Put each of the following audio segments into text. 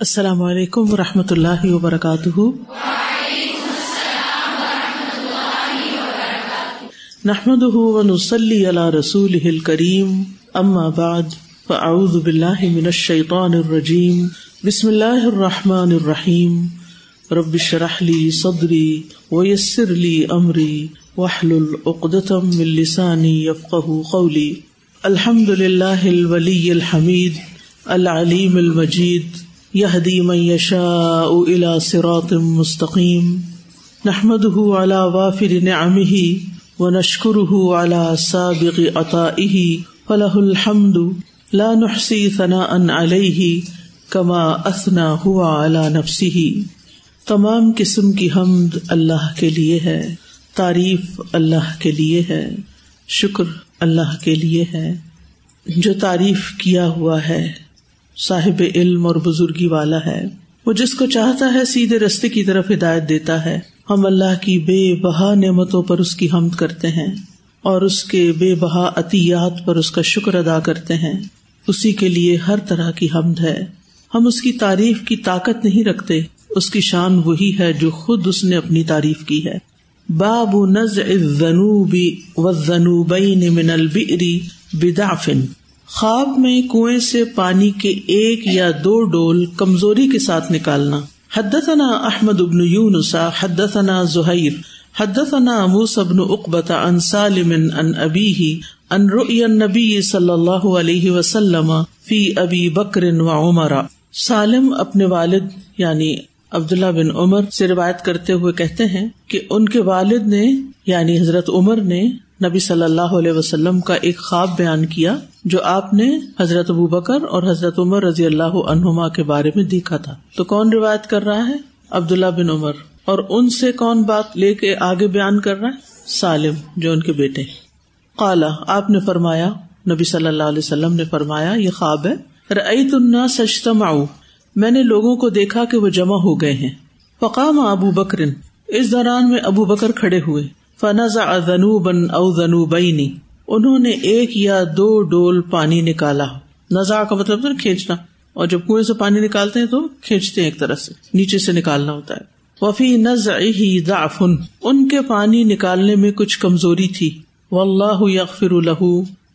السلام علیکم و رحمۃ اللہ وبرکاتہ۔ نحمد رسول کریم اما بعد، فاعوذ باللہ من الشیطان الرجیم، بسم اللہ الرحمٰن الرحیم۔ رب شرح لی صدری ویسر لی امری وحلل عقدتم من لسانی یفقہ قولی۔ الحمد للہ الولی الحمید، العلیم المجید۔ يهدي من يشاء الى صراط مستقيم. نحمده على وافر نعمه ونشكره على سابق عطائه فله الحمد. لا نحصي ثناء عليه كما اثنى هو على نفسه. تمام قسم کی حمد اللہ کے لیے ہے. تعریف اللہ کے لیے ہے. شکر اللہ کے لیے ہے. جو تعریف کیا ہوا ہے صاحب علم اور بزرگی والا ہے۔ وہ جس کو چاہتا ہے سیدھے رستے کی طرف ہدایت دیتا ہے۔ ہم اللہ کی بے بہا نعمتوں پر اس کی حمد کرتے ہیں اور اس کے بے بہا عطیات پر اس کا شکر ادا کرتے ہیں۔ اسی کے لیے ہر طرح کی حمد ہے۔ ہم اس کی تعریف کی طاقت نہیں رکھتے۔ اس کی شان وہی ہے جو خود اس نے اپنی تعریف کی ہے۔ باب نز ضنوبی و ضنوبین من البئری بدعفن خواب میں کنویں سے پانی کے ایک یا دو ڈول کمزوری کے ساتھ نکالنا۔ حدثنا احمد ابن یونسا حدثنا زہیر، حدثنا موسى بن عقبة عن سالم عن أبيه عن رؤيا النبي صلی اللہ علیہ وسلم فی ابی بکر و عمر۔ سالم اپنے والد یعنی عبداللہ بن عمر سے روایت کرتے ہوئے کہتے ہیں کہ ان کے والد نے یعنی حضرت عمر نے نبی صلی اللہ علیہ وسلم کا ایک خواب بیان کیا جو آپ نے حضرت ابو بکر اور حضرت عمر رضی اللہ عنہما کے بارے میں دیکھا تھا۔ تو کون روایت کر رہا ہے؟ عبداللہ بن عمر۔ اور ان سے کون بات لے کے آگے بیان کر رہا ہے؟ سالم، جو ان کے بیٹے۔ کالا آپ نے فرمایا، نبی صلی اللہ علیہ وسلم نے فرمایا، یہ خواب ہے۔ رعیت النا سچتما میں نے لوگوں کو دیکھا کہ وہ جمع ہو گئے ہیں۔ فقام ابو بکرن اس دوران میں ابو بکر کھڑے ہوئے۔ فنزا ذنوبن او ذنوبینی انہوں نے ایک یا دو ڈول پانی نکالا۔ نزا کا مطلب تو کھینچنا، اور جب کنویں سے پانی نکالتے ہیں تو کھینچتے ہیں ایک طرح سے، نیچے سے نکالنا ہوتا ہے۔ وفی نز ضعفن ان کے پانی نکالنے میں کچھ کمزوری تھی۔ و اللہ یغفر الح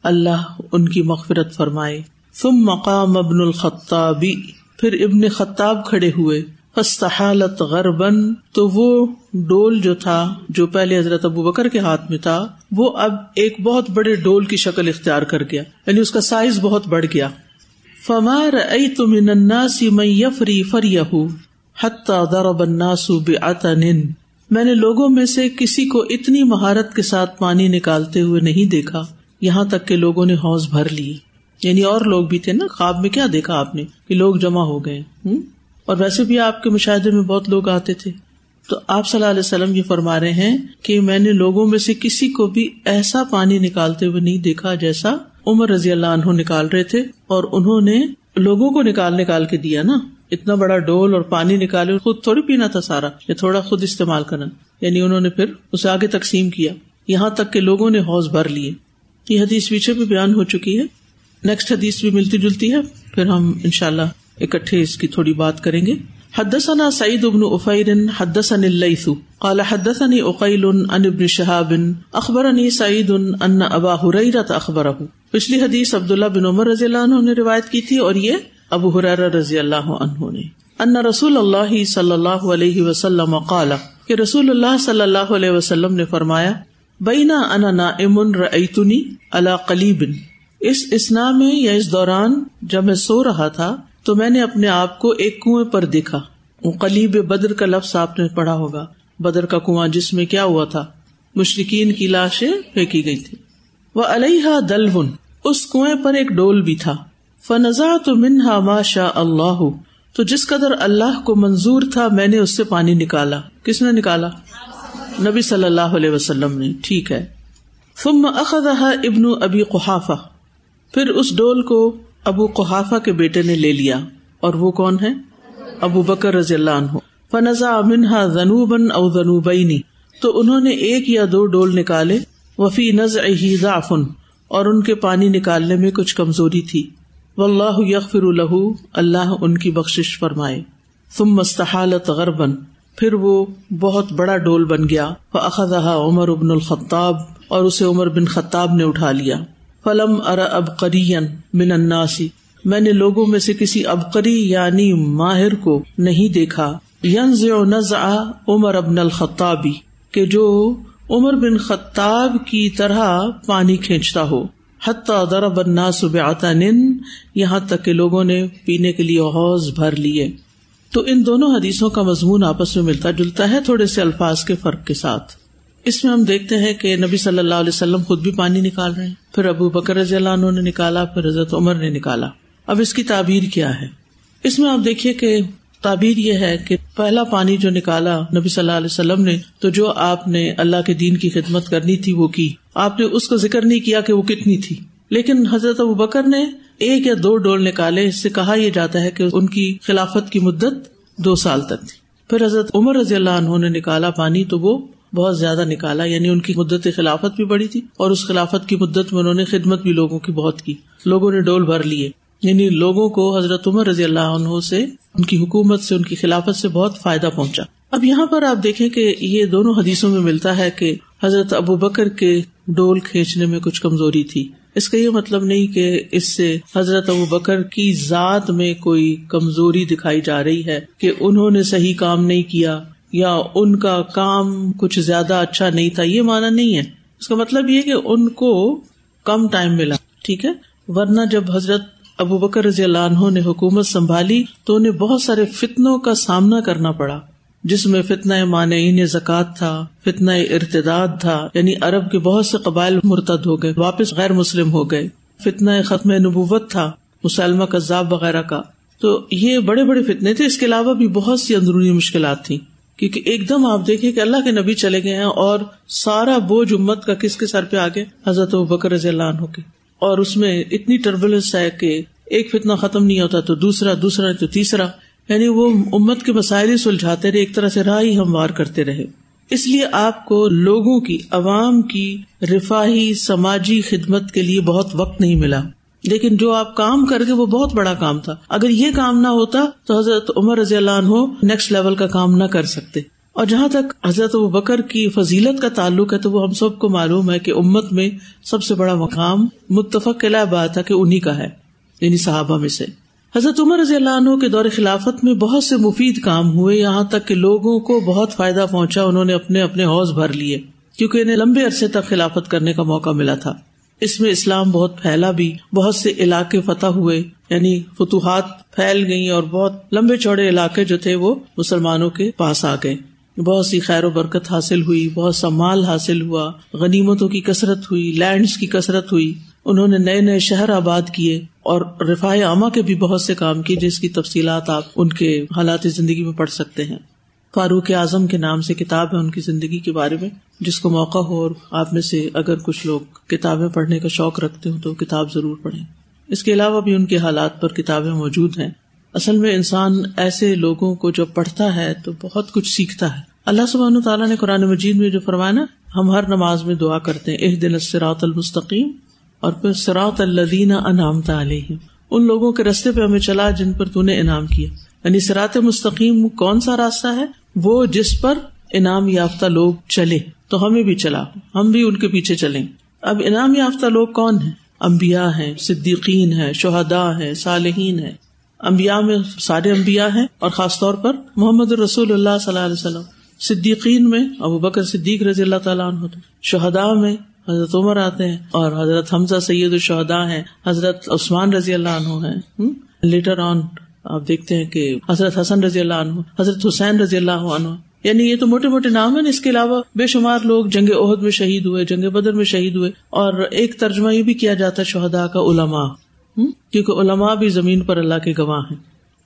اللہ ان کی مغفرت فرمائے۔ ثم مقام ابن الخطابی پھر ابن خطاب کھڑے ہوئے۔ فستحالت غربن تو وہ ڈول جو تھا، جو پہلے حضرت ابو بکر کے ہاتھ میں تھا، وہ اب ایک بہت بڑے ڈول کی شکل اختیار کر گیا یعنی اس کا سائز بہت بڑھ گیا۔ فمار ائی تم اناسی میں یفری فری حتہ ضرب الناس بعتن۔ میں نے لوگوں میں سے کسی کو اتنی مہارت کے ساتھ پانی نکالتے ہوئے نہیں دیکھا، یہاں تک کہ لوگوں نے حوض بھر لی۔ یعنی اور لوگ بھی تھے نا، خواب میں کیا دیکھا آپ نے کہ لوگ جمع ہو گئے، ہوں؟ اور ویسے بھی آپ کے مشاہدے میں بہت لوگ آتے تھے۔ تو آپ صلی اللہ علیہ وسلم یہ فرما رہے ہیں کہ میں نے لوگوں میں سے کسی کو بھی ایسا پانی نکالتے ہوئے نہیں دیکھا جیسا عمر رضی اللہ عنہ نکال رہے تھے۔ اور انہوں نے لوگوں کو نکال نکال کے دیا نا۔ اتنا بڑا ڈول اور پانی نکالے، خود تھوڑی پینا تھا سارا، یا تھوڑا خود استعمال کرنا۔ یعنی انہوں نے پھر اسے آگے تقسیم کیا۔ یہاں تک کہ لوگوں نے حوض بھر لیے۔ یہ حدیث پیچھے بھی بیان ہو چکی ہے۔ نیکسٹ حدیث بھی ملتی جلتی ہے۔ پھر ہم ان شاء اللہ اکٹھے اس کی تھوڑی بات کریں گے۔ حدثنا سعید ابن افیر حدثني الليث، قال حدثني اقيل عن ابن شهاب اخبرني سعید ان ابا هريره اخبره پچھلی حدیث عبداللہ بن عمر رضی اللہ عنہ نے روایت کی تھی اور یہ ابو حرار رضی اللہ عنہ نے۔ ان رسول اللہ صلی اللہ علیہ وسلم قال، کہ رسول اللہ صلی اللہ علیہ وسلم نے فرمایا بینا انا نائم رأیتنی علی قلیب۔ اس اسنا میں یا اس دوران جب میں سو رہا تھا تو میں نے اپنے آپ کو ایک کنویں پر دیکھا۔ قلیب بدر کا لفظ آپ نے پڑھا ہوگا۔ بدر کا کنواں جس میں کیا ہوا تھا؟ مشرقین کی لاشیں پھینکی گئی تھی وہ علیہ دلون اس کنویں پر ایک ڈول بھی تھا۔ فنزا تو منہا ما شاء اللہ تو جس قدر اللہ کو منظور تھا، میں نے اس سے پانی نکالا۔ کس نے نکالا؟ نبی صلی اللہ علیہ وسلم نے۔ ٹھیک ہے۔ ثم اخذها ابن ابی قحافہ پھر اس ڈول کو ابو قحافہ کے بیٹے نے لے لیا، اور وہ کون ہے؟ ابو بکر رضی اللہ عنہ۔ فنزا منہا ذنوبن او ذنوبینی تو انہوں نے ایک یا دو ڈول نکالے، وفی نز ضعفن، اور ان کے پانی نکالنے میں کچھ کمزوری تھی۔ و اللہ یغفر الح اللہ ان کی بخش فرمائے۔ تم مستحالت غربن پھر وہ بہت بڑا ڈول بن گیا۔ اخذہ عمر ابن الخطاب، اور اسے عمر بن خطاب نے اٹھا لیا۔ فلم ار اب قرین من اناسی میں نے لوگوں میں سے کسی ابقری یعنی ماہر کو نہیں دیکھا۔ ینز نزع عمر ابن الخطابی کہ جو عمر بن خطاب کی طرح پانی کھینچتا ہو۔ حتیٰ ضرب الناس بعتن یہاں تک کہ لوگوں نے پینے کے لیے حوض بھر لیے۔ تو ان دونوں حدیثوں کا مضمون آپس میں ملتا جلتا ہے تھوڑے سے الفاظ کے فرق کے ساتھ۔ اس میں ہم دیکھتے ہیں کہ نبی صلی اللہ علیہ وسلم خود بھی پانی نکال رہے ہیں۔ پھر ابو بکر رضی اللہ عنہ نے نکالا، پھر حضرت عمر نے نکالا۔ اب اس کی تعبیر کیا ہے؟ اس میں آپ دیکھیے کہ تعبیر یہ ہے کہ پہلا پانی جو نکالا نبی صلی اللہ علیہ وسلم نے، تو جو آپ نے اللہ کے دین کی خدمت کرنی تھی وہ کی۔ آپ نے اس کا ذکر نہیں کیا کہ وہ کتنی تھی۔ لیکن حضرت ابو بکر نے ایک یا دو ڈول نکالے، اس سے کہا یہ جاتا ہے کہ ان کی خلافت کی مدت دو سال تک تھی۔ پھر حضرت عمر رضی اللہ عنہ نے نکالا پانی، تو وہ بہت زیادہ نکالا یعنی ان کی مدت خلافت بھی بڑی تھی اور اس خلافت کی مدت میں انہوں نے خدمت بھی لوگوں کی بہت کی۔ لوگوں نے ڈول بھر لیے۔ یعنی لوگوں کو حضرت عمر رضی اللہ عنہ سے، ان کی حکومت سے، ان کی خلافت سے بہت فائدہ پہنچا۔ اب یہاں پر آپ دیکھیں کہ یہ دونوں حدیثوں میں ملتا ہے کہ حضرت ابو بکر کے ڈول کھینچنے میں کچھ کمزوری تھی۔ اس کا یہ مطلب نہیں کہ اس سے حضرت ابو بکر کی ذات میں کوئی کمزوری دکھائی جا رہی ہے کہ انہوں نے صحیح کام نہیں کیا۔ یا ان کا کام کچھ زیادہ اچھا نہیں تھا، یہ مانا نہیں ہے۔ اس کا مطلب یہ کہ ان کو کم ٹائم ملا، ٹھیک ہے؟ ورنہ جب حضرت ابو بکر رضی اللہ عنہ نے حکومت سنبھالی تو انہیں بہت سارے فتنوں کا سامنا کرنا پڑا، جس میں فتنا مانعین زکات تھا فتنا ارتداد تھا یعنی ارب کے بہت سے قبائل مرتد ہو گئے، واپس غیر مسلم ہو گئے۔ فتنا ختم نبوت تھا، مسلمہ کذاب وغیرہ کا۔ تو یہ بڑے بڑے فتنے تھے، اس کے علاوہ بھی بہت سی اندرونی مشکلات تھیں۔ کیونکہ ایک دم آپ دیکھیں کہ اللہ کے نبی چلے گئے ہیں اور سارا بوجھ امت کا کس کے سر پہ آگے؟ حضرت بکر رضی اللہ عنہ کے۔ اور اس میں اتنی ٹربلنس ہے کہ ایک فتنا ختم نہیں ہوتا تو دوسرا دوسرا، تو تیسرا۔ یعنی وہ امت کے مسائل ہی سلجھاتے رہے، ایک طرح سے راہ ہی ہموار کرتے رہے۔ اس لیے آپ کو لوگوں کی عوام کی رفاہی، سماجی خدمت کے لیے بہت وقت نہیں ملا۔ لیکن جو آپ کام کر کے وہ بہت بڑا کام تھا۔ اگر یہ کام نہ ہوتا تو حضرت عمر رضی اللہ عنہ نیکسٹ لیول کا کام نہ کر سکتے۔ اور جہاں تک حضرت و بکر کی فضیلت کا تعلق ہے تو وہ ہم سب کو معلوم ہے کہ امت میں سب سے بڑا مقام متفق کے بات ہے کہ انہیں کا ہے یعنی صحابہ میں سے۔ حضرت عمر رضی اللہ عنہ کے دور خلافت میں بہت سے مفید کام ہوئے، یہاں تک کہ لوگوں کو بہت فائدہ پہنچا، انہوں نے اپنے اپنے حوض بھر لیے۔ کیونکہ انہیں لمبے عرصے تک خلافت کرنے کا موقع ملا تھا۔ اس میں اسلام بہت پھیلا بھی، بہت سے علاقے فتح ہوئے یعنی فتوحات پھیل گئی اور بہت لمبے چوڑے علاقے جو تھے وہ مسلمانوں کے پاس آ گئے۔ بہت سی خیر و برکت حاصل ہوئی، بہت سا مال حاصل ہوا، غنیمتوں کی کثرت ہوئی لینڈس کی کثرت ہوئی۔ انہوں نے نئے نئے شہر آباد کیے اور رفاع عامہ کے بھی بہت سے کام کیے، جس کی تفصیلات آپ ان کے حالات زندگی میں پڑھ سکتے ہیں۔ فاروق اعظم کے نام سے کتاب ہے ان کی زندگی کے بارے میں۔ جس کو موقع ہو اور آپ میں سے اگر کچھ لوگ کتابیں پڑھنے کا شوق رکھتے ہوں تو کتاب ضرور پڑھیں۔ اس کے علاوہ بھی ان کے حالات پر کتابیں موجود ہیں۔ اصل میں انسان ایسے لوگوں کو جب پڑھتا ہے تو بہت کچھ سیکھتا ہے۔ اللہ سبحانہ تعالیٰ نے قرآن مجید میں جو فرمایا نا، ہم ہر نماز میں دعا کرتے ہیں ایک دن اسرات المستقیم، اور پھر سراط الدین انعام علیہ ان لوگوں کے رستے پہ ہمیں چلا جن پر تو نے انعام کیا۔ یعنی سرات مستقیم کون سا راستہ ہے؟ وہ جس پر انعام یافتہ لوگ چلے۔ تو ہمیں بھی چلا۔ ہم بھی ان کے پیچھے چلیں۔ اب انعام یافتہ لوگ کون ہیں؟ امبیا ہیں، صدیقین ہے شہدا ہے صالحین ہے امبیا میں سارے امبیا ہیں اور خاص طور پر محمد رسول اللہ صلی اللہ علیہ وسلم۔ صدیقین میں ابو بکر صدیق رضی اللہ تعالیٰ عنہ شہدا میں حضرت عمر آتے ہیں اور حضرت حمزہ سید الشہدا ہیں، حضرت عثمان رضی اللہ عنہ ہیں۔ لیٹر آن آپ دیکھتے ہیں کہ حضرت حسن رضی اللہ عنہ، حضرت حسین رضی اللہ عنہ۔ یعنی یہ تو موٹے موٹے نام ہیں، اس کے علاوہ بے شمار لوگ جنگ عہد میں شہید ہوئے، جنگ بدر میں شہید ہوئے، اور ایک ترجمہ یہ بھی کیا جاتا ہے شہدا کا علماء۔ کیونکہ علماء بھی زمین پر اللہ کے گواہ ہیں۔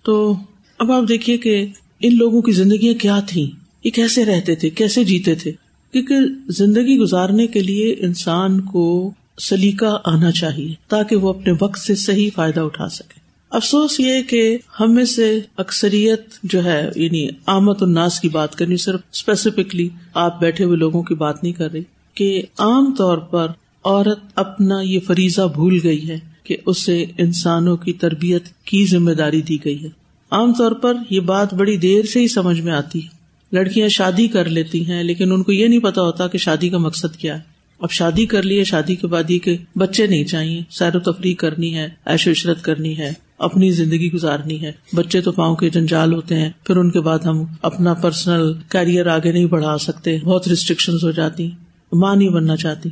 تو اب آپ دیکھیے کہ ان لوگوں کی زندگیاں کیا تھی یہ کیسے رہتے تھے؟ کیسے جیتے تھے؟ کیونکہ زندگی گزارنے کے لیے انسان کو سلیقہ آنا چاہیے، تاکہ وہ اپنے وقت سے صحیح فائدہ اٹھا سکے۔ افسوس یہ کہ ہم میں سے اکثریت جو ہے یعنی آمد الناس کی بات کرنی، صرف اسپیسیفکلی آپ بیٹھے ہوئے لوگوں کی بات نہیں کر رہی کہ عام طور پر عورت اپنا یہ فریضہ بھول گئی ہے کہ اسے انسانوں کی تربیت کی ذمہ داری دی گئی ہے۔ عام طور پر یہ بات بڑی دیر سے ہی سمجھ میں آتی ہے۔ لڑکیاں شادی کر لیتی ہیں، لیکن ان کو یہ نہیں پتا ہوتا کہ شادی کا مقصد کیا ہے۔ اب شادی کر لیے شادی کے بعد یہ کہ بچے نہیں چاہیے، سیر و تفریح کرنی ہے ایش و عشرت کرنی ہے۔ اپنی زندگی گزارنی ہے۔ بچے تو پاؤں کے جنجال ہوتے ہیں۔ پھر ان کے بعد ہم اپنا پرسنل کیریئر آگے نہیں بڑھا سکتے۔ بہت ریسٹرکشن ہو جاتی۔ ماں نہیں بننا چاہتی۔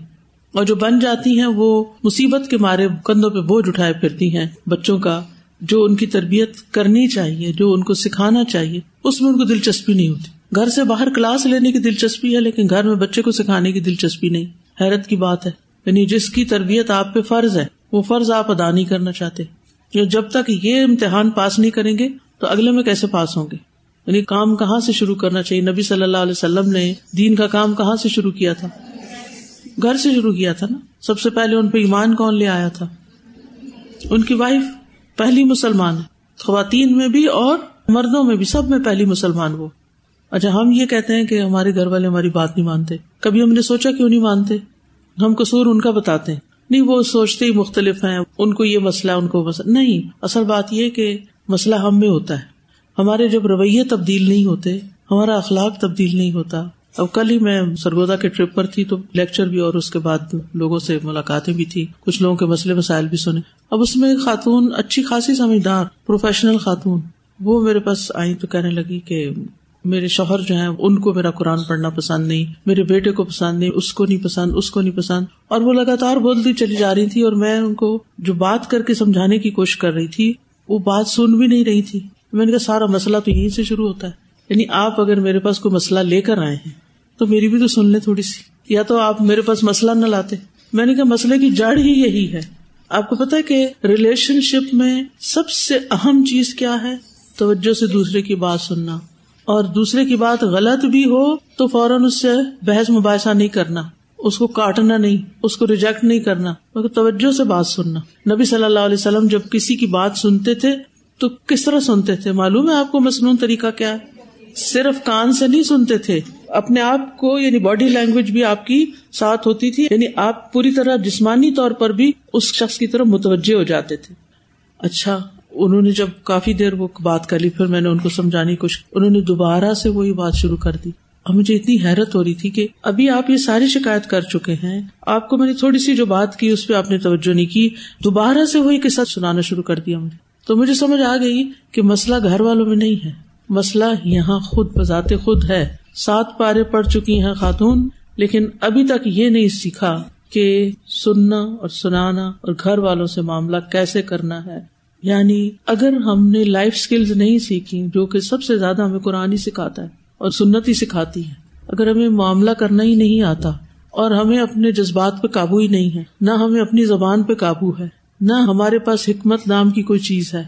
اور جو بن جاتی ہیں وہ مصیبت کے مارے کندھوں پہ بوجھ اٹھائے پھرتی ہیں۔ بچوں کا جو ان کی تربیت کرنی چاہیے، جو ان کو سکھانا چاہیے، اس میں ان کو دلچسپی نہیں ہوتی۔ گھر سے باہر کلاس لینے کی دلچسپی ہے، لیکن گھر میں بچے کو سکھانے کی دلچسپی نہیں۔ حیرت کی بات ہے۔ یعنی جس کی تربیت آپ پہ فرض ہے، وہ فرض آپ ادا نہیں کرنا چاہتے۔ جب تک یہ امتحان پاس نہیں کریں گے تو اگلے میں کیسے پاس ہوں گے؟ یعنی کام کہاں سے شروع کرنا چاہیے؟ نبی صلی اللہ علیہ وسلم نے دین کا کام کہاں سے شروع کیا تھا؟ گھر سے شروع کیا تھا نا؟ سب سے پہلے ان پہ ایمان کون لے آیا تھا؟ ان کی وائف پہلی مسلمان خواتین میں بھی اور مردوں میں بھی سب میں پہلی مسلمان وہ۔ اچھا ہم یہ کہتے ہیں کہ ہمارے گھر والے ہماری بات نہیں مانتے۔ کبھی ہم نے سوچا کیوں نہیں مانتے؟ ہم قصور ان کا بتاتے ہیں۔ نہیں، وہ سوچتے ہی مختلف ہیں، ان کو یہ مسئلہ، ان کو مسئلہ۔ نہیں، اصل بات یہ کہ مسئلہ ہم میں ہوتا ہے۔ ہمارے جب رویے تبدیل نہیں ہوتے، ہمارا اخلاق تبدیل نہیں ہوتا۔ اب کل ہی میں سرگودا کے ٹرپ پر تھی، تو لیکچر بھی اور اس کے بعد لوگوں سے ملاقاتیں بھی تھی کچھ لوگوں کے مسئلے مسائل بھی سنے۔ اب اس میں خاتون، اچھی خاصی سمجھدار، پروفیشنل خاتون، وہ میرے پاس آئی تو کہنے لگی کہ میرے شوہر جو ہیں، ان کو میرا قرآن پڑھنا پسند نہیں، میرے بیٹے کو پسند نہیں، اس کو نہیں پسند، اس کو نہیں پسند۔ اور وہ لگاتار بولتی چلی جا رہی تھی اور میں ان کو جو بات کر کے سمجھانے کی کوشش کر رہی تھی، وہ بات سن بھی نہیں رہی تھی۔ میں نے کہا، سارا مسئلہ تو یہیں سے شروع ہوتا ہے۔ یعنی آپ اگر میرے پاس کوئی مسئلہ لے کر آئے ہیں، تو میری بھی تو سن لیں تھوڑی سی۔ یا تو آپ میرے پاس مسئلہ نہ لاتے۔ میں نے کہا، مسئلے کی جڑ ہی یہی ہے۔ آپ کو پتا کہ ریلیشن شپ میں سب سے اہم چیز کیا ہے؟ توجہ سے دوسرے کی بات سننا۔ اور دوسرے کی بات غلط بھی ہو تو فوراً اس سے بحث مباحثہ نہیں کرنا، اس کو کاٹنا نہیں، اس کو ریجیکٹ نہیں کرنا مگر توجہ سے بات سننا۔ نبی صلی اللہ علیہ وسلم جب کسی کی بات سنتے تھے تو کس طرح سنتے تھے؟ معلوم ہے آپ کو مصنون طریقہ کیا ہے؟ صرف کان سے نہیں سنتے تھے، اپنے آپ کو یعنی باڈی لینگویج بھی آپ کی ساتھ ہوتی تھی یعنی آپ پوری طرح جسمانی طور پر بھی اس شخص کی طرف متوجہ ہو جاتے تھے۔ اچھا انہوں نے جب کافی دیر وہ بات کر لی، پھر میں نے ان کو سمجھانے کی انہوں نے دوبارہ سے وہی بات شروع کر دی۔ اور مجھے اتنی حیرت ہو رہی تھی کہ ابھی آپ یہ ساری شکایت کر چکے ہیں۔ آپ کو میں نے تھوڑی سی جو بات کی، اس پہ آپ نے توجہ نہیں کی۔ دوبارہ سے وہی کے ساتھ سنانا شروع کر دیا مجھے۔ تو مجھے سمجھ آ گئی کہ مسئلہ گھر والوں میں نہیں ہے۔ مسئلہ یہاں خود بذات خود ہے۔ سات پارے پڑ چکی ہیں خاتون، لیکن ابھی تک یہ نہیں سیکھا کہ سننا اور سنانا اور گھر والوں سے معاملہ کیسے کرنا ہے۔ یعنی اگر ہم نے لائف اسکلز نہیں سیکھی جو کہ سب سے زیادہ ہمیں قرآن ہی سکھاتا ہے اور سنت ہی سکھاتی ہے اگر ہمیں معاملہ کرنا ہی نہیں آتا اور ہمیں اپنے جذبات پہ قابو ہی نہیں ہے، نہ ہمیں اپنی زبان پہ قابو ہے، نہ ہمارے پاس حکمت نام کی کوئی چیز ہے۔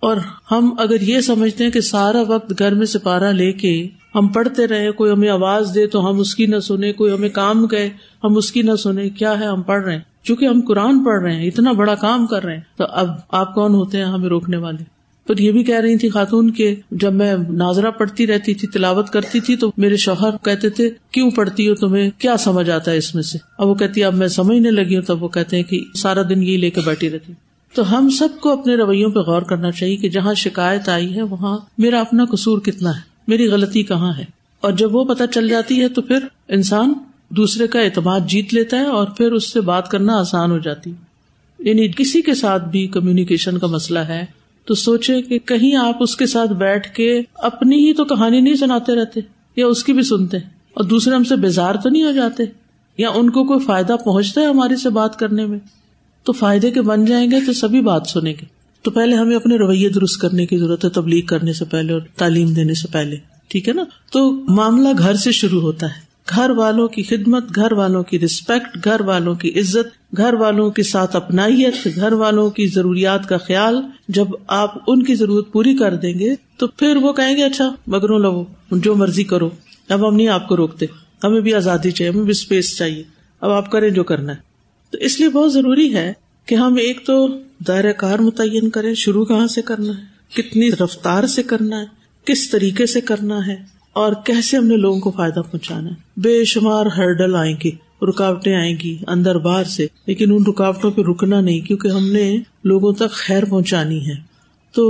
اور ہم اگر یہ سمجھتے ہیں کہ سارا وقت گھر میں سپارہ لے کے ہم پڑھتے رہے، کوئی ہمیں آواز دے تو ہم اس کی نہ سنیں، کوئی ہمیں کام گئے ہم اس کی نہ سنیں، کیا ہے ہم پڑھ رہے ہیں؟ چونکہ ہم قرآن پڑھ رہے ہیں، اتنا بڑا کام کر رہے ہیں۔ تو اب آپ کون ہوتے ہیں ہمیں روکنے والے؟ پر یہ بھی کہہ رہی تھی خاتون کے جب میں ناظرہ پڑھتی رہتی تھی، تلاوت کرتی تھی، تو میرے شوہر کہتے تھے، کیوں پڑھتی ہو تمہیں؟ کیا سمجھ آتا ہے اس میں سے؟ اب وہ کہتی، اب میں سمجھنے لگی ہوں۔ تب وہ کہتے ہیں کہ سارا دن یہی لے کے بیٹھی رہتی۔ تو ہم سب کو اپنے رویوں پہ غور کرنا چاہیے کہ جہاں شکایت آئی ہے، وہاں میرا اپنا قصور کتنا ہے، میری غلطی کہاں ہے؟ اور جب وہ پتہ چل جاتی ہے تو پھر انسان دوسرے کا اعتماد جیت لیتا ہے اور پھر اس سے بات کرنا آسان ہو جاتی۔ یعنی کسی کے ساتھ بھی کمیونیکیشن کا مسئلہ ہے، تو سوچے کہ کہیں آپ اس کے ساتھ بیٹھ کے اپنی ہی تو کہانی نہیں سناتے رہتے، یا اس کی بھی سنتے، اور دوسرے ہم سے بیزار تو نہیں ہو جاتے، یا ان کو کوئی فائدہ پہنچتا ہے ہمارے سے بات کرنے میں۔ تو فائدے کے بن جائیں گے تو سبھی بات سنیں گے۔ تو پہلے ہمیں اپنے رویے درست کرنے کی ضرورت ہے، تبلیغ کرنے سے پہلے اور تعلیم دینے سے پہلے، ٹھیک ہے نا؟ تو معاملہ گھر سے شروع ہوتا ہے۔ گھر والوں کی خدمت، گھر والوں کی رسپیکٹ گھر والوں کی عزت، گھر والوں کے ساتھ اپنائیت، گھر والوں کی ضروریات کا خیال جب آپ ان کی ضرورت پوری کر دیں گے تو پھر وہ کہیں گے اچھا مگروں لو، جو مرضی کرو۔ اب ہم نہیں آپ کو روکتے۔ ہمیں بھی آزادی چاہیے، ہمیں بھی اسپیس چاہیے۔ اب آپ کریں جو کرنا ہے۔ تو اس لیے بہت ضروری ہے کہ ہم ایک تو دائرہ کار متعین کریں، شروع کہاں سے کرنا ہے؟ کتنی رفتار سے کرنا ہے؟ کس طریقے سے کرنا ہے؟ اور کیسے ہم نے لوگوں کو فائدہ پہنچانا ہے؟ بے شمار ہرڈل آئیں گے رکاوٹیں آئیں گی اندر باہر سے، لیکن ان رکاوٹوں پہ رکنا نہیں، کیونکہ ہم نے لوگوں تک خیر پہنچانی ہے۔ تو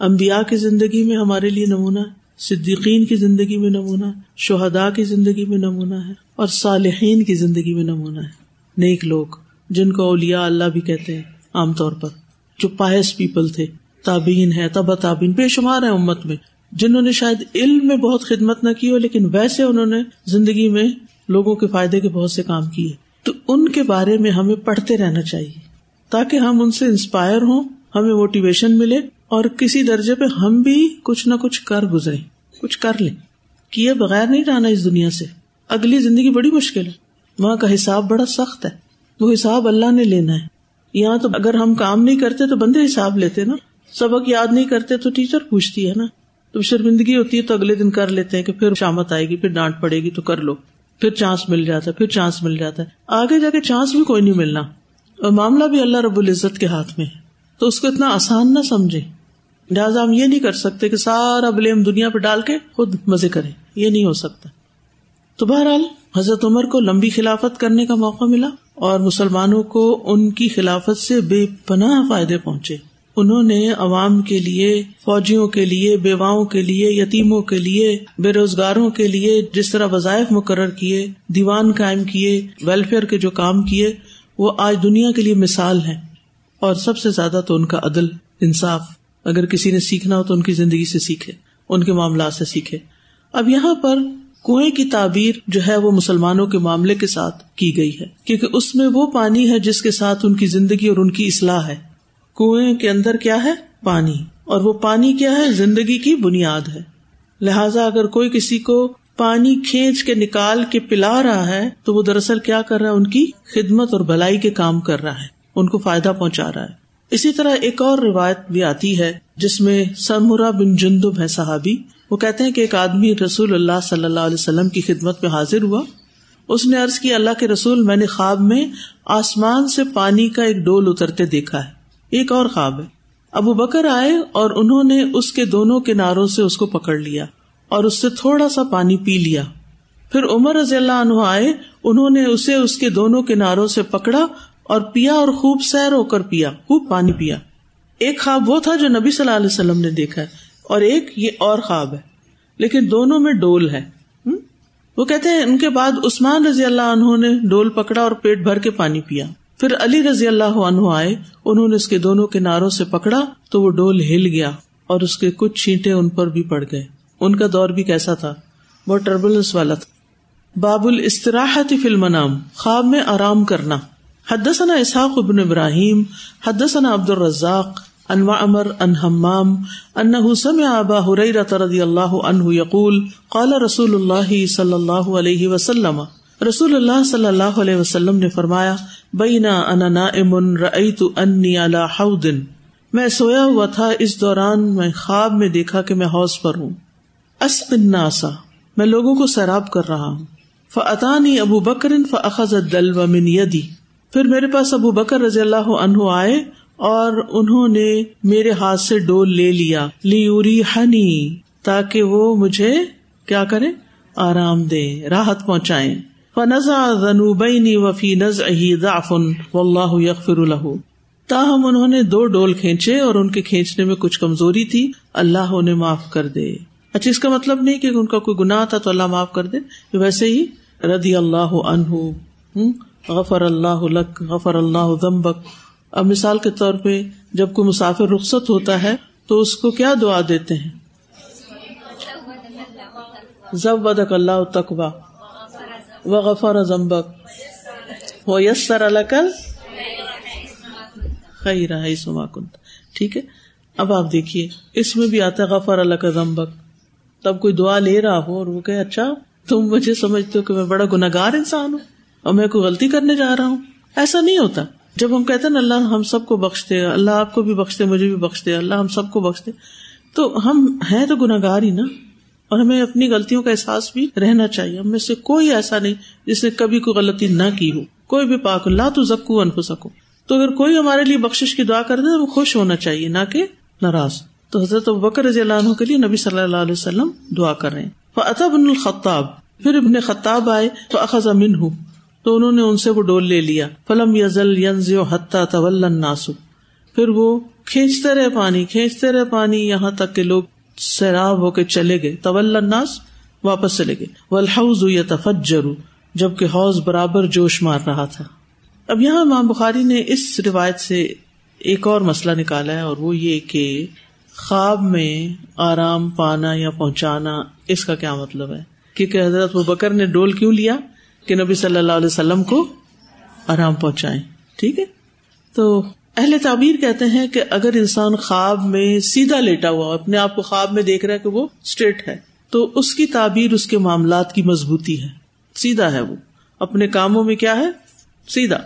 امبیا کی زندگی میں ہمارے لیے نمونہ صدیقین کی زندگی میں نمونہ شہدا کی زندگی میں نمونہ ہے، اور صالحین کی زندگی میں نمونہ ہے۔ نیک لوگ، جن کو اولیا اللہ بھی کہتے ہیں، عام طور پر جو پائس پیپل تھے تابین ہے تبا تابین بے شمار ہے امت میں۔ جنہوں نے شاید علم میں بہت خدمت نہ کی ہو، لیکن ویسے انہوں نے زندگی میں لوگوں کے فائدے کے بہت سے کام کیے۔ تو ان کے بارے میں ہمیں پڑھتے رہنا چاہیے، تاکہ ہم ان سے انسپائر ہوں، ہمیں موٹیویشن ملے اور کسی درجے پہ ہم بھی کچھ نہ کچھ کر گزرے کچھ کر لیں۔ کیے بغیر نہیں رہنا اس دنیا سے۔ اگلی زندگی بڑی مشکل ہے۔ وہاں کا حساب بڑا سخت ہے۔ وہ حساب اللہ نے لینا ہے۔ یہاں تو اگر ہم کام نہیں کرتے تو بندے حساب لیتے نا۔ سبق یاد نہیں کرتے تو ٹیچر پوچھتی ہے نا۔ تو شرمندگی ہوتی ہے تو اگلے دن کر لیتے ہیں کہ پھر شامت آئے گی، پھر ڈانٹ پڑے گی، تو کر لو۔ پھر چانس مل جاتا ہے، پھر چانس مل جاتا ہے۔ آگے جا کے چانس بھی کوئی نہیں ملنا۔ اور معاملہ بھی اللہ رب العزت کے ہاتھ میں ہے۔ تو اس کو اتنا آسان نہ سمجھے لہٰذا ہم یہ نہیں کر سکتے کہ سارا بلیم دنیا پہ ڈال کے خود مزے کریں۔ یہ نہیں ہو سکتا۔ تو بہرحال حضرت عمر کو لمبی خلافت کرنے کا موقع ملا اور مسلمانوں کو ان کی خلافت سے بے پناہ فائدے پہنچے۔ انہوں نے عوام کے لیے، فوجیوں کے لیے، بیواؤں کے لیے، یتیموں کے لیے، بے روزگاروں کے لیے جس طرح وظائف مقرر کیے، دیوان قائم کیے ویلفیئر کے جو کام کیے، وہ آج دنیا کے لیے مثال ہے اور سب سے زیادہ تو ان کا عدل، انصاف۔ اگر کسی نے سیکھنا ہو تو ان کی زندگی سے سیکھے، ان کے معاملات سے سیکھے۔ اب یہاں پر کنویں کی تعبیر جو ہے وہ مسلمانوں کے معاملے کے ساتھ کی گئی ہے، کیونکہ اس میں وہ پانی ہے جس کے ساتھ ان کی زندگی اور ان کی اصلاح ہے۔ کنویں کے اندر کیا ہے؟ پانی۔ اور وہ پانی کیا ہے؟ زندگی کی بنیاد ہے۔ لہذا اگر کوئی کسی کو پانی کھینچ کے نکال کے پلا رہا ہے، تو وہ دراصل کیا کر رہا ہے؟ ان کی خدمت اور بھلائی کے کام کر رہا ہے۔ ان کو فائدہ پہنچا رہا ہے۔ اسی طرح ایک اور روایت بھی آتی ہے، جس میں سرمرا بن جندب ہے صحابی۔ وہ کہتے ہیں کہ ایک آدمی رسول اللہ صلی اللہ علیہ وسلم کی خدمت میں حاضر ہوا۔ اس نے ارض کی اللہ کے رسول، میں نے خواب میں آسمان سے پانی کا ایک ڈول اترتے دیکھا ہے۔ ایک اور خواب ہے۔ ابو بکر آئے اور انہوں نے اس کے دونوں کناروں سے اس کو پکڑ لیا اور اس سے تھوڑا سا پانی پی لیا۔ پھر عمر رضی اللہ عنہ آئے، انہوں نے اسے اس کے دونوں کناروں سے پکڑا اور پیا اور خوب سیر ہو کر پیا، خوب پانی پیا۔ ایک خواب وہ تھا جو نبی صلی اللہ علیہ وسلم نے دیکھا ہے اور ایک یہ اور خواب ہے۔ لیکن دونوں میں ڈول ہے۔ وہ کہتے ہیں، ان کے بعد عثمان رضی اللہ عنہ نے ڈول پکڑا اور پیٹ بھر کے پانی پیا۔ پھر علی رضی اللہ عنہ آئے، انہوں نے اس کے دونوں کناروں سے پکڑا تو وہ ڈول ہل گیا اور اس کے کچھ چھینٹے ان پر بھی پڑ گئے ان کا دور بھی کیسا تھا؟ بہت ٹربلنس والا تھا۔ باب الاستراحت فی المنام، خواب میں آرام کرنا۔ حدثنا اسحاق ابن ابراہیم، حدثنا عبد الرزاق ان وعمر ان حمام انه سمع ابا هريره رضي الله عنه يقول قال رسول الله صلی اللہ علیہ وسلم۔ رسول اللہ صلی اللہ علیہ وسلم نے فرمایا، بینا انا نائم رأيت انی على حوض میں سویا ہوا تھا، اس دوران میں خواب میں دیکھا کہ میں حوض پر ہوں۔ اسق الناس، میں لوگوں کو سیراب کر رہا ہوں۔ فاتانی ابو بکر فاخذ الدلو من يدي پھر میرے پاس ابو بکر رضی اللہ عنہ آئے اور انہوں نے میرے ہاتھ سے ڈول لے لیا۔ لیوری ہنی تاکہ وہ مجھے کیا کرے؟ آرام دے، راحت پہنچائے فنزا ذنوبینی وفی نز ضعف واللہ یغفر له۔ تاہم انہوں نے دو ڈول کھینچے اور ان کے کھینچنے میں کچھ کمزوری تھی۔ اللہ انہیں معاف کر دے۔ اچھا اس کا مطلب نہیں کہ ان کا کوئی گناہ تھا تو اللہ معاف کر دے۔ ویسے ہی رضی اللہ عنہ غفر اللہ لک، غفر اللہ ذنبک۔ اب مثال کے طور پہ جب کوئی مسافر رخصت ہوتا ہے تو اس کو کیا دعا دیتے ہیں؟ ضب اللہ تقوا و غفر ضمبک و یسر الکل خیر سما کن ٹھیک ہے؟ اب آپ دیکھیے، اس میں بھی آتا ہے، غفر اللہ کا ضمبک تب کوئی دعا لے رہا ہو اور وہ کہ اچھا تم مجھے سمجھتے ہو کہ میں بڑا گناگار انسان ہوں اور میں کوئی غلطی کرنے جا رہا ہوں؟ ایسا نہیں ہوتا۔ جب ہم کہتے ہیں اللہ ہم سب کو بخشتے، اللہ آپ کو بھی بخشتے، مجھے بھی بخشتے، اللہ ہم سب کو بخشتے، تو ہم ہیں تو گناگار ہی نا؟ اور ہمیں اپنی غلطیوں کا احساس بھی رہنا چاہیے۔ ہم میں سے کوئی ایسا نہیں جس نے کبھی کوئی غلطی نہ کی ہو۔ کوئی بھی پاک اللہ تو زکو انف سکو تو اگر کوئی ہمارے لیے بخش کی دعا کر دے تو خوش ہونا چاہیے، نہ کہ ناراض۔ تو حضرت بکر رضی اللہ عنہ کے لیے نبی صلی اللہ علیہ وسلم دعا کر رہے ہیں۔ بن الخطاب۔ پھر ابن خطاب آئے تو اخذ امن ہوں تو انہوں نے ان سے وہ ڈول لے لیا۔ فلم یزل ینز حتہ طول ناسو پھر وہ کھینچتے رہے پانی، کھینچتے رہے پانی۔ یہاں تک کہ لوگ سیراب ہو کے چلے گئے۔ طول الناس واپس چلے گئے۔ والحوض یتفجر جبکہ حوض برابر جوش مار رہا تھا۔ اب یہاں امام بخاری نے اس روایت سے ایک اور مسئلہ نکالا ہے اور وہ یہ کہ خواب میں آرام پانا یا پہنچانا اس کا کیا مطلب ہے؟ کیونکہ حضرت بکر نے ڈول کیوں لیا کہ نبی صلی اللہ علیہ وسلم کو آرام پہنچائے ٹھیک ہے؟ تو اہل تعبیر کہتے ہیں کہ اگر انسان خواب میں سیدھا لیٹا ہوا اپنے آپ کو خواب میں دیکھ رہا ہے کہ وہ اسٹریٹ ہے، تو اس کی تعبیر، اس کے معاملات کی مضبوطی ہے۔ سیدھا ہے وہ۔ اپنے کاموں میں کیا ہے؟ سیدھا۔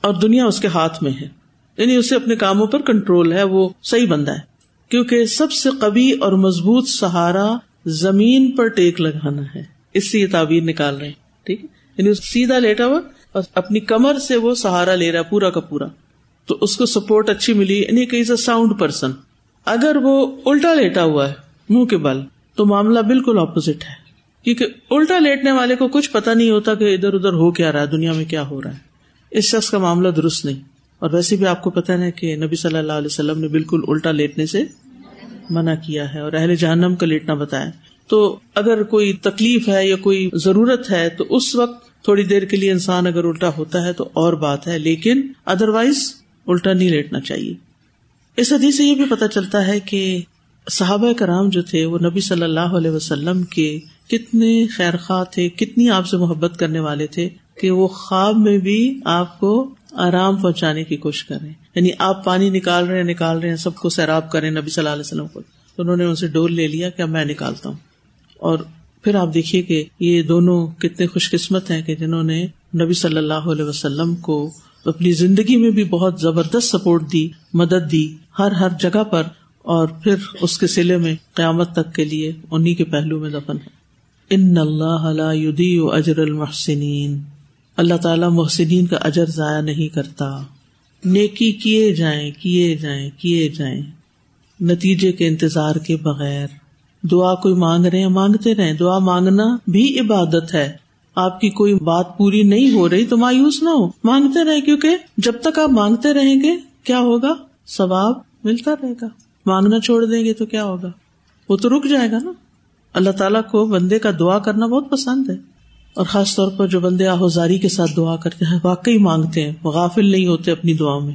اور دنیا اس کے ہاتھ میں ہے۔ یعنی اسے اپنے کاموں پر کنٹرول ہے، وہ صحیح بندہ ہے۔ کیونکہ سب سے کبھی اور مضبوط سہارا زمین پر ٹیک لگانا ہے۔ اس سے یہ تعبیر نکال رہے ہیں۔ ٹھیک ہے؟ یعنی سیدھا لیٹا ہوا اور اپنی کمر سے وہ سہارا لے رہا ہے، پورا کا پورا۔ تو اس کو سپورٹ اچھی ملی یعنی کہ اے ساؤنڈ پرسن اگر وہ الٹا لیٹا ہوا ہے، منہ کے بل، تو معاملہ بالکل اپوزٹ ہے۔ کیونکہ الٹا لیٹنے والے کو کچھ پتا نہیں ہوتا کہ ادھر ادھر ہو کیا رہا ہے، دنیا میں کیا ہو رہا ہے۔ اس شخص کا معاملہ درست نہیں۔ اور ویسے بھی آپ کو پتا ہے کہ نبی صلی اللہ علیہ وسلم نے بالکل الٹا لیٹنے سے منع کیا ہے اور اہل جہنم کا لیٹنا بتایا۔ تو اگر کوئی تکلیف ہے یا کوئی ضرورت ہے، تو اس وقت تھوڑی دیر کے لیے انسان اگر الٹا ہوتا ہے تو اور بات ہے۔ لیکن ادر وائز الٹا نہیں لیٹنا چاہیے۔ اس حدیث سے یہ بھی پتا چلتا ہے کہ صحابہ کرام جو تھے، وہ نبی صلی اللہ علیہ وسلم کے کتنے خیر خواہ تھے، کتنی آپ سے محبت کرنے والے تھے کہ وہ خواب میں بھی آپ کو آرام پہنچانے کی کوشش کریں یعنی آپ پانی نکال رہے ہیں، نکال رہے ہیں، سب کو سیراب کریں نبی صلی اللہ علیہ وسلم کو۔ تو انہوں نے ان سے ڈول لے لیا کہ میں نکالتا ہوں۔ اور پھر آپ دیکھیے کہ یہ دونوں کتنے خوش قسمت ہیں کہ جنہوں نے نبی صلی اللہ علیہ وسلم کو اپنی زندگی میں بھی بہت زبردست سپورٹ دی، مدد دی، ہر ہر جگہ پر، اور پھر اس کے سلے میں قیامت تک کے لیے انہیں کے پہلو میں دفن ہے۔ ان اللہ اجر المحسنین۔ اللہ تعالیٰ محسنین کا اجر ضائع نہیں کرتا۔ نیکی کیے جائیں کیے جائیں کیے جائیں۔ نتیجے کے انتظار کے بغیر۔ دعا کوئی مانگ رہے ہیں، مانگتے رہے دعا مانگنا بھی عبادت ہے۔ آپ کی کوئی بات پوری نہیں ہو رہی تو مایوس نہ ہو۔ مانگتے رہے کیونکہ جب تک آپ مانگتے رہیں گے، کیا ہوگا؟ ثواب ملتا رہے گا۔ مانگنا چھوڑ دیں گے تو کیا ہوگا؟ وہ تو رک جائے گا نا۔ اللہ تعالیٰ کو بندے کا دعا کرنا بہت پسند ہے۔ اور خاص طور پر جو بندے آہوزاری کے ساتھ دعا کرتے ہیں، واقعی مانگتے ہیں غافل نہیں ہوتے اپنی دعا میں۔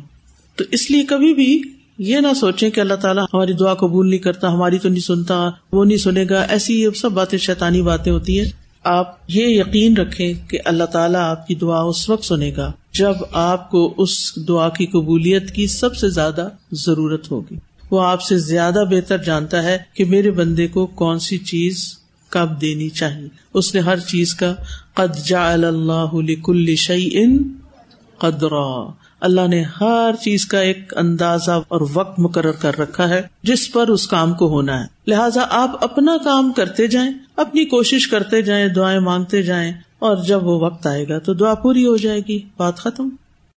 تو اس لیے کبھی بھی یہ نہ سوچے کہ اللہ تعالیٰ ہماری دعا قبول نہیں کرتا، ہماری تو نہیں سنتا، وہ نہیں سنے گا، ایسی سب باتیں شیطانی باتیں ہوتی ہیں۔ آپ یہ یقین رکھے کہ اللہ تعالیٰ آپ کی دعا اس وقت سنے گا جب آپ کو اس دعا کی قبولیت کی سب سے زیادہ ضرورت ہوگی۔ وہ آپ سے زیادہ بہتر جانتا ہے کہ میرے بندے کو کون سی چیز کب دینی چاہیے۔ اس نے ہر چیز کا قد جا اللہ کل شعی ان قدرا۔ اللہ نے ہر چیز کا ایک اندازہ اور وقت مقرر کر رکھا ہے جس پر اس کام کو ہونا ہے۔ لہٰذا آپ اپنا کام کرتے جائیں، اپنی کوشش کرتے جائیں، دعائیں مانگتے جائیں اور جب وہ وقت آئے گا تو دعا پوری ہو جائے گی۔ بات ختم۔